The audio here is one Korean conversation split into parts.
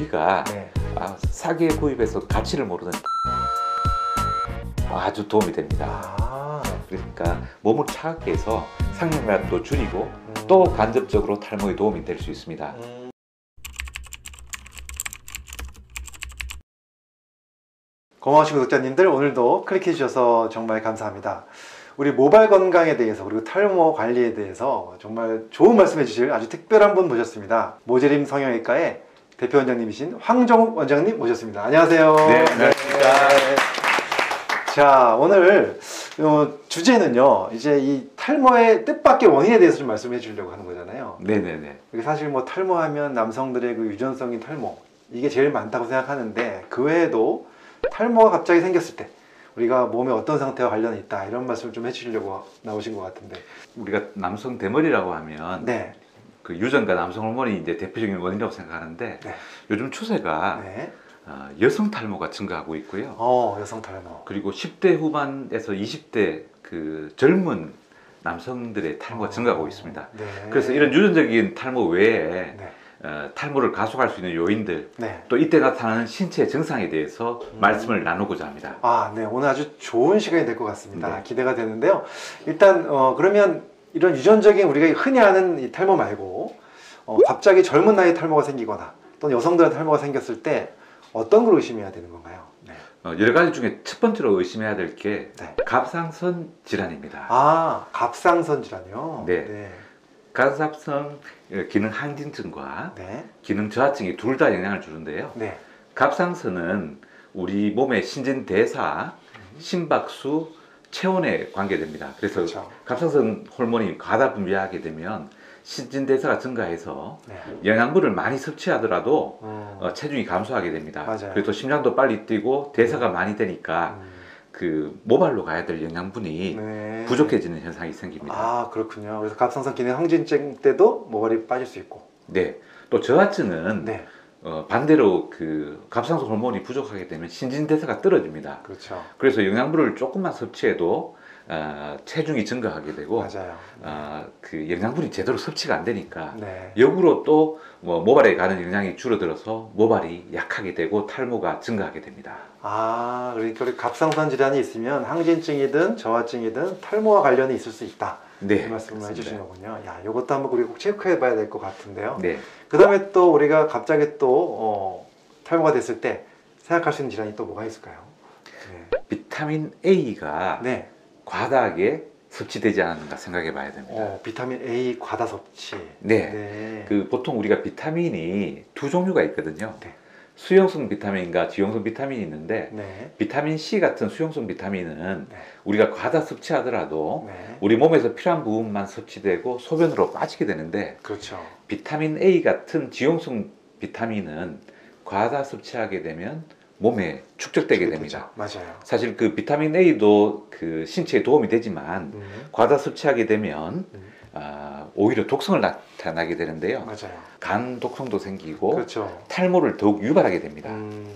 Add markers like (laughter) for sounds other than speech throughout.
우리가 네. 아, 싸게 구입해서 가치를 모르는 아주 도움이 됩니다. 아, 그러니까 몸을 차갑게 해서 상념량도 줄이고 음. 또 간접적으로 탈모에 도움이 될 수 있습니다. 음. 고마우신 구독자님들 오늘도 클릭해 주셔서 정말 감사합니다. 우리 모발 건강에 대해서 그리고 탈모 관리에 대해서 정말 좋은 말씀해 주실 아주 특별한 분 모셨습니다. 모재림 성형외과의 대표 원장님이신 황정욱 원장님 모셨습니다. 안녕하세요. 네, 안녕하십니까. 자, 오늘 어, 주제는요. 이제 이 탈모의 뜻밖의 원인에 대해서 좀 말씀해 주려고 하는 거잖아요. 네 네네. 이게 사실 뭐 탈모하면 남성들의 그 유전성인 탈모 이게 제일 많다고 생각하는데 그 외에도 탈모가 갑자기 생겼을 때 우리가 몸에 어떤 상태와 관련이 있다 이런 말씀을 좀 해주시려고 나오신 것 같은데 우리가 남성 대머리라고 하면 네, 그 유전과 남성 호르몬이 이제 대표적인 원인이라고 생각하는데 네. 요즘 추세가 네. 어, 여성 탈모가 증가하고 있고요. 어 여성 탈모 그리고 10대 후반에서 20대 그 젊은 남성들의 탈모가 어, 증가하고 있습니다. 네. 그래서 이런 유전적인 탈모 외에 네, 어, 탈모를 가속할 수 있는 요인들 네. 또 이때 나타나는 신체 증상에 대해서 음. 말씀을 나누고자 합니다. 아, 네. 오늘 아주 좋은 시간이 될 것 같습니다. 네. 기대가 되는데요. 일단 어, 그러면 이런 유전적인 우리가 흔히 이 탈모 말고 어, 갑자기 젊은 나이에 탈모가 생기거나 또는 여성들한테 탈모가 생겼을 때 어떤 걸 의심해야 되는 건가요? 네. 어, 여러 가지 중에 첫 번째로 의심해야 될게 네. 갑상선 질환입니다. 아, 갑상선 질환이요? 네. 네. 갑상선 어, 기능 항진증과 네. 기능 저하증이 둘 다 영향을 주는데요. 네. 갑상선은 우리 몸의 신진 대사, 심박수, 체온에 관계됩니다. 그래서 그렇죠. 갑상선 호르몬이 과다 분비하게 되면 신진 대사가 증가해서 네. 영양분을 많이 섭취하더라도 음. 어, 체중이 감소하게 됩니다. 맞아요. 그래서 심장도 빨리 뛰고 대사가 많이 되니까 음. 그 모발로 가야 될 영양분이 네. 부족해지는 현상이 생깁니다. 아, 그렇군요. 그래서 갑상선 기능 항진증 때도 모발이 빠질 수 있고. 네. 또 저하증은 네. 어, 반대로 그 갑상선 호르몬이 부족하게 되면 신진대사가 떨어집니다. 그렇죠. 그래서 영양분을 조금만 섭취해도 어, 체중이 증가하게 되고 맞아요. 어, 그 영양분이 제대로 섭취가 안 되니까 네. 역으로 또 뭐 모발에 가는 영양이 줄어들어서 모발이 약하게 되고 탈모가 증가하게 됩니다. 아, 그러니까 갑상선 질환이 있으면 항진증이든 저하증이든 탈모와 관련이 있을 수 있다. 네, 이 말씀을 거군요. 야, 이것도 한번 우리가 꼭 체크해봐야 될 것 같은데요. 네, 그 다음에 또 우리가 갑자기 또 어, 탈모가 됐을 때 생각할 수 있는 질환이 또 뭐가 있을까요? 비타민 A가 네. 네. 과다하게 섭취되지 않았는가 생각해 봐야 됩니다. 어, 비타민 A 과다 섭취. 네. 네. 그 보통 우리가 비타민이 두 종류가 있거든요. 네. 수용성 비타민과 지용성 비타민이 있는데 네. 비타민 C 같은 수용성 비타민은 네. 우리가 과다 섭취하더라도 네. 우리 몸에서 필요한 부분만 섭취되고 소변으로 빠지게 되는데 그렇죠. 비타민 A 같은 지용성 비타민은 과다 섭취하게 되면 몸에 축적되게 됩니다. 맞아요. 사실 그 비타민 A도 그 신체에 도움이 되지만 음, 과다 섭취하게 되면 음, 아, 오히려 독성을 나타나게 되는데요. 맞아요. 간 독성도 생기고 그렇죠. 탈모를 더욱 유발하게 됩니다. 음,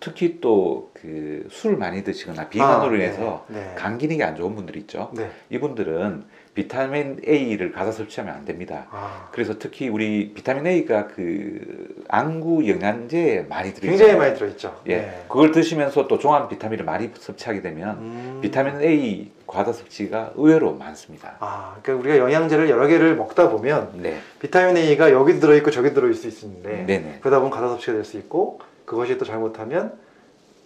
특히 또 그 술을 많이 드시거나 비만으로 아, 인해서 네. 네. 간 기능이 안 좋은 분들 있죠. 네. 이분들은 비타민 A를 가사 섭취하면 안 됩니다. 아, 그래서 특히 우리 비타민 A가 그 안구 영양제에 많이 들어있죠. 굉장히 많이 들어있죠. 예, 네. 그걸 드시면서 또 종합 비타민을 많이 섭취하게 되면 음. 비타민 A 과다 섭취가 의외로 많습니다. 아, 그러니까 우리가 영양제를 여러 개를 먹다 보면 네, 비타민 A가 여기도 들어 있고 저기 들어 있을 수 있는데 네네. 그러다 보면 과다 섭취가 될 수 있고 그것이 또 잘못하면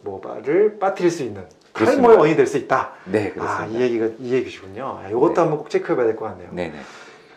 모발을 빠뜨릴 수 있는. 탈모의 원인이 될 수 있다. 네, 아, 그렇습니다. 이 얘기가 이 얘기시군요. 아, 이것도 네. 한번 꼭 체크해봐야 될 것 같네요. 네 네.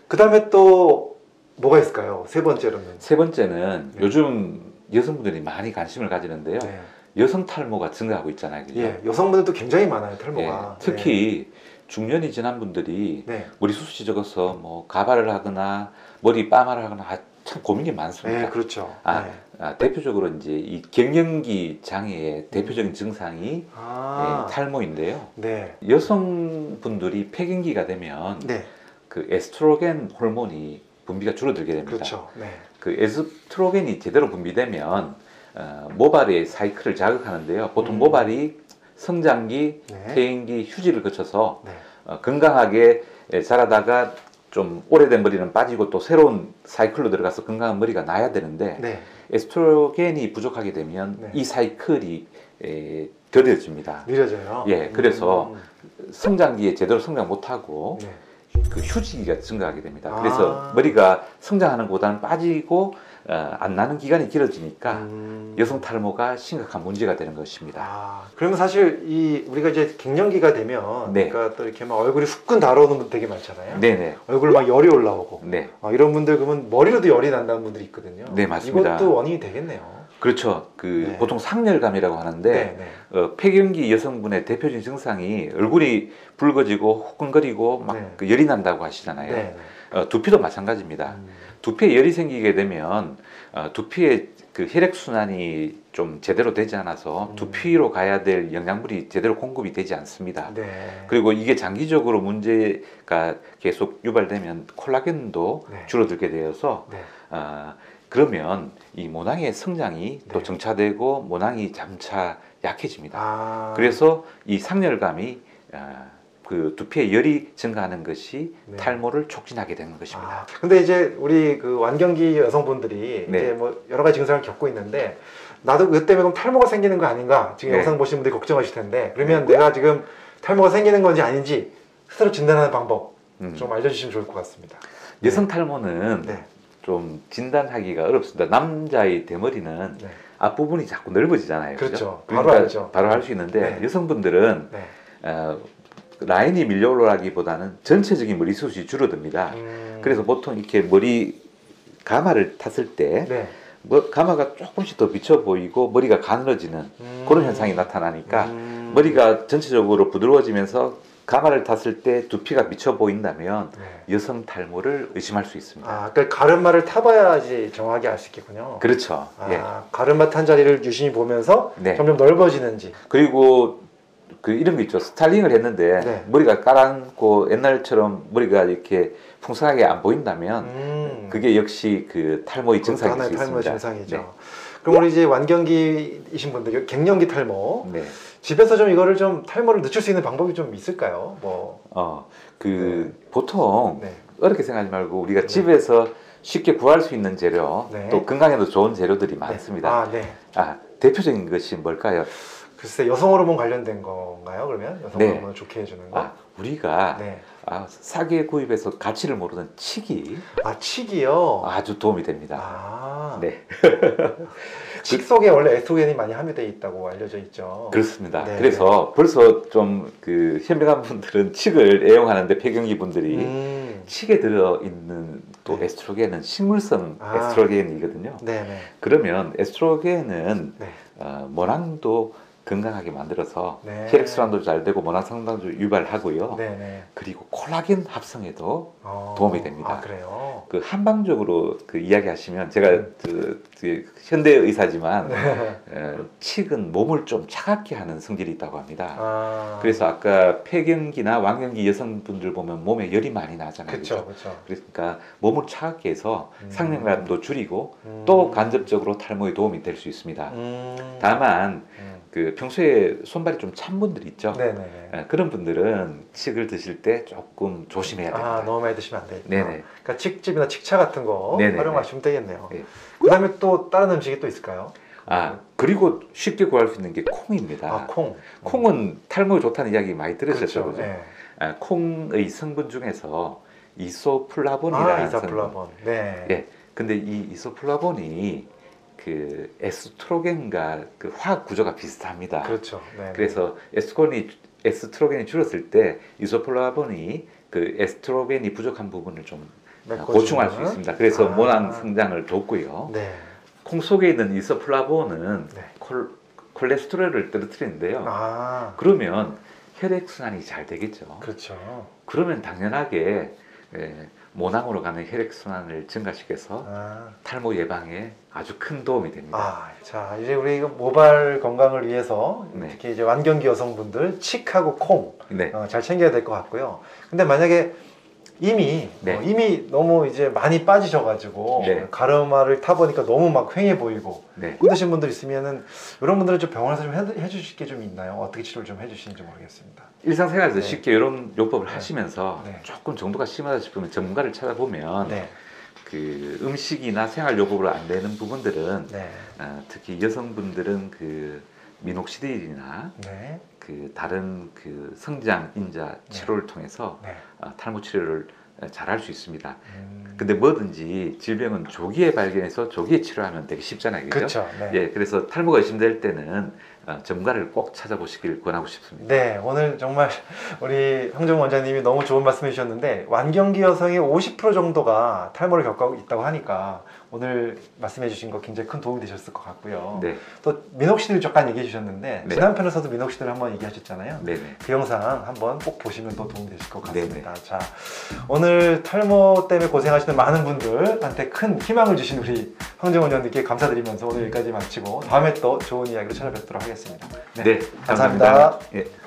그 다음에 또 뭐가 있을까요? 세 번째로는 세 번째는 네. 요즘 여성분들이 많이 관심을 가지는데요. 네. 여성 탈모가 증가하고 있잖아요. 그죠? 예, 여성분들도 굉장히 많아요 예, 탈모가. 특히 중년이 지난 분들이 네. 네. 머리 숱이 적어서 뭐 가발을 하거나 머리 빠마를 하거나 아, 참 고민이 많습니다. 네, 그렇죠. 아, 네. 아, 대표적으로 이제 이 갱년기 장애의 대표적인 증상이 아, 예, 탈모인데요. 네. 여성분들이 폐경기가 되면 네, 그 에스트로겐 호르몬이 분비가 줄어들게 됩니다. 그렇죠. 네. 그 에스트로겐이 제대로 분비되면 어, 모발의 사이클을 자극하는데요. 보통 음. 모발이 성장기, 네. 퇴행기, 휴지를 거쳐서 네. 어, 건강하게 자라다가 좀 오래된 머리는 빠지고 또 새로운 사이클로 들어가서 건강한 머리가 나야 되는데 네. 에스트로겐이 부족하게 되면 네. 이 사이클이 에, 더뎌집니다. 느려져요. 예, 그래서 음, 성장기에 제대로 성장 못하고 네. 그 휴지기가 증가하게 됩니다. 아. 그래서 머리가 성장하는 것보다는 빠지고 어, 안 나는 기간이 길어지니까 음. 여성 탈모가 심각한 문제가 되는 것입니다. 아, 그러면 사실 이 우리가 이제 갱년기가 되면 네. 그러니까 또 이렇게 막 얼굴이 후끈 달아오는 분들 되게 많잖아요. 네네. 얼굴 막 열이 올라오고 네. 아, 이런 분들 그러면 머리로도 열이 난다는 분들이 있거든요. 네, 맞습니다. 이것도 원인이 되겠네요. 그렇죠. 그 네. 보통 상열감이라고 하는데 네, 네. 어, 폐경기 여성분의 대표적인 증상이 얼굴이 붉어지고 후끈거리고 막 네. 그 열이 난다고 하시잖아요. 네. 어, 두피도 마찬가지입니다. 음, 두피에 열이 생기게 되면 어, 두피에 그 혈액 순환이 좀 제대로 되지 않아서 음. 두피로 가야 될 영양분이 제대로 공급이 되지 않습니다. 네. 그리고 이게 장기적으로 문제가 계속 유발되면 콜라겐도 네. 줄어들게 되어서 네. 아, 그러면 이 모낭의 성장이 또 네. 정차되고 모낭이 점차 약해집니다. 아, 그래서 이 상열감이 아, 그 두피의 열이 증가하는 것이 네. 탈모를 촉진하게 되는 것입니다. 아, 근데 이제 우리 그 완경기 여성분들이 네. 이제 뭐 여러 가지 증상을 겪고 있는데 나도 그 때문에 그럼 탈모가 생기는 거 아닌가 지금 네. 영상 보시는 분들이 걱정하실 텐데 그러면 내가 지금 탈모가 생기는 건지 아닌지 스스로 진단하는 방법 음. 좀 알려주시면 좋을 것 같습니다. 여성 탈모는 네. 좀 진단하기가 어렵습니다. 남자의 대머리는 네. 앞부분이 자꾸 넓어지잖아요. 그렇죠. 그죠? 바로 알죠. 바로 알 수 있는데 네. 여성분들은 네. 어, 라인이 밀려 올라가기보다는 전체적인 머리숱이 줄어듭니다. 음, 그래서 보통 이렇게 머리 가마를 탔을 때 네. 뭐 가마가 조금씩 더 비쳐 보이고 머리가 가늘어지는 음, 그런 현상이 나타나니까 음, 머리가 전체적으로 부드러워지면서 가마를 탔을 때 두피가 비쳐 보인다면 네. 여성 탈모를 의심할 수 있습니다. 아, 그러니까 가르마를 타봐야지 정확히 알 수 있겠군요. 그렇죠. 아, 예. 가르마 탄 자리를 유심히 보면서 네. 점점 넓어지는지. 그리고 그 이런 거 있죠. 스타일링을 했는데 네. 머리가 깔아앉고 옛날처럼 머리가 이렇게 풍성하게 안 보인다면 음. 그게 역시 그 탈모의 증상일 수 하나의 탈모의 있습니다. 증상이죠. 그럼 우리 이제 완경기이신 분들, 갱년기 탈모 네. 네. 집에서 좀 이거를 좀 탈모를 늦출 수 있는 방법이 좀 있을까요? 뭐 어, 그 보통 네. 어렵게 생각하지 말고 우리가 네. 집에서 쉽게 구할 수 있는 재료, 네. 또 건강에도 좋은 재료들이 많습니다. 아, 네. 아, 대표적인 것이 뭘까요? 글쎄 여성 호르몬 관련된 건가요? 그러면 여성 네. 호르몬을 좋게 해주는 거? 아, 우리가 네. 아, 싸게 구입해서 가치를 모르는 칡이 아 칡이요. 아주 도움이 됩니다. 아, 네, (laughs) 칡 속에 원래 에스트로겐이 많이 함유되어 있다고 알려져 있죠. 그렇습니다. 네. 그래서 벌써 좀 그 현명한 분들은 칡을 애용하는데 폐경기 분들이 음. 칡에 들어 있는 또 네. 에스트로겐은 식물성 아. 에스트로겐이거든요. 네네. 그러면 에스트로겐은 네. 어, 모낭도 건강하게 만들어서 네. 혈액 순환도 잘 되고 모낭 성장도 유발하고요. 네네. 그리고 콜라겐 합성에도 어. 도움이 됩니다. 아 그래요. 그 한방적으로 그 이야기하시면 제가 음. 그, 그 현대 의사지만 (laughs) 네. 어, 칡은 몸을 좀 차갑게 하는 성질이 있다고 합니다. 아. 그래서 아까 폐경기나 완경기 여성분들 보면 몸에 열이 많이 나잖아요. 그렇죠. 그러니까 몸을 차갑게 해서 음. 상념감도 줄이고 음. 또 간접적으로 탈모에 도움이 될 수 있습니다. 음. 다만 음. 그 평소에 손발이 좀 찬 분들 있죠. 네네네. 예, 그런 분들은 칡을 드실 때 조금 조심해야 됩니다. 아 너무 많이 드시면 안 되겠다. 네네. 그러니까 칡즙이나 칡차 같은 거 네네네. 활용하시면 되겠네요. 네. 그다음에 또 다른 음식이 또 있을까요? 아 그리고 쉽게 구할 수 있는 게 콩입니다. 아 콩. 콩은 탈모에 좋다는 이야기 많이 들으셨죠, 그렇죠. 그죠? 네. 아, 콩의 성분 중에서 이소플라본이라는 아 성분. 이사플라본. 네. 예. 근데 이 이소플라본이 그 에스트로겐과 그 화학 구조가 비슷합니다. 그렇죠. 네. 그래서 에스트로겐이 에스트로겐이 줄었을 때 이소플라본이 그 에스트로겐이 부족한 부분을 좀 메꿔주는. 보충할 수 있습니다. 그래서 아. 모낭 성장을 돕고요. 네. 콩 속에 있는 이소플라본은 네. 콜, 콜레스테롤을 떨어뜨리는데요. 아 그러면 혈액 순환이 잘 되겠죠. 그렇죠. 그러면 당연하게 예, 모낭으로 가는 혈액 순환을 증가시켜서 아. 탈모 예방에 아주 큰 도움이 됩니다. 아, 자 이제 우리 모발 건강을 위해서 네. 특히 이제 완경기 여성분들 칡하고 콩 네, 어, 잘 챙겨야 될 것 같고요. 근데 만약에 이미 네. 어, 이미 너무 이제 많이 빠지셔가지고 네. 가르마를 타 보니까 너무 막 휑해 보이고 네. 힘드신 분들 있으면은 이런 분들은 좀 병원에서 좀 해, 해주실 게 좀 있나요? 어떻게 치료를 좀 해주시는지 모르겠습니다. 일상생활에서 네. 쉽게 이런 요법을 네. 하시면서 네. 조금 정도가 심하다 싶으면 전문가를 찾아보면 네, 그 음식이나 생활 요법으로 안 되는 부분들은 네, 어, 특히 여성분들은 그 미녹시딜이나 네, 그 다른 그 성장 인자 치료를 통해서 네. 어, 탈모 치료를 잘 할 수 있습니다. 음, 근데 뭐든지 질병은 조기에 발견해서 조기에 치료하면 되게 쉽잖아요. 그죠? 그렇죠. 네. 예, 그래서 탈모가 의심될 때는 어, 전문가를 꼭 찾아보시길 권하고 싶습니다. 네, 오늘 정말 우리 황정 원장님이 너무 좋은 말씀 해 주셨는데 완경기 여성의 50% 정도가 탈모를 겪고 있다고 하니까 오늘 말씀해 주신 거 굉장히 큰 도움이 되셨을 것 같고요. 네, 또 미녹시딜 잠깐 얘기해 주셨는데 네. 지난 편에서도 미녹시딜 한번 얘기하셨잖아요. 네, 네. 그 영상 한번 꼭 보시면 더 도움이 되실 것 네네. 같습니다. 자, 오늘 탈모 때문에 고생하시는 많은 분들한테 큰 희망을 주신 우리 황정 원장님께 감사드리면서 오늘 여기까지 마치고 다음에 또 좋은 이야기로 찾아뵙도록 하겠습니다. 네, 감사합니다. 예.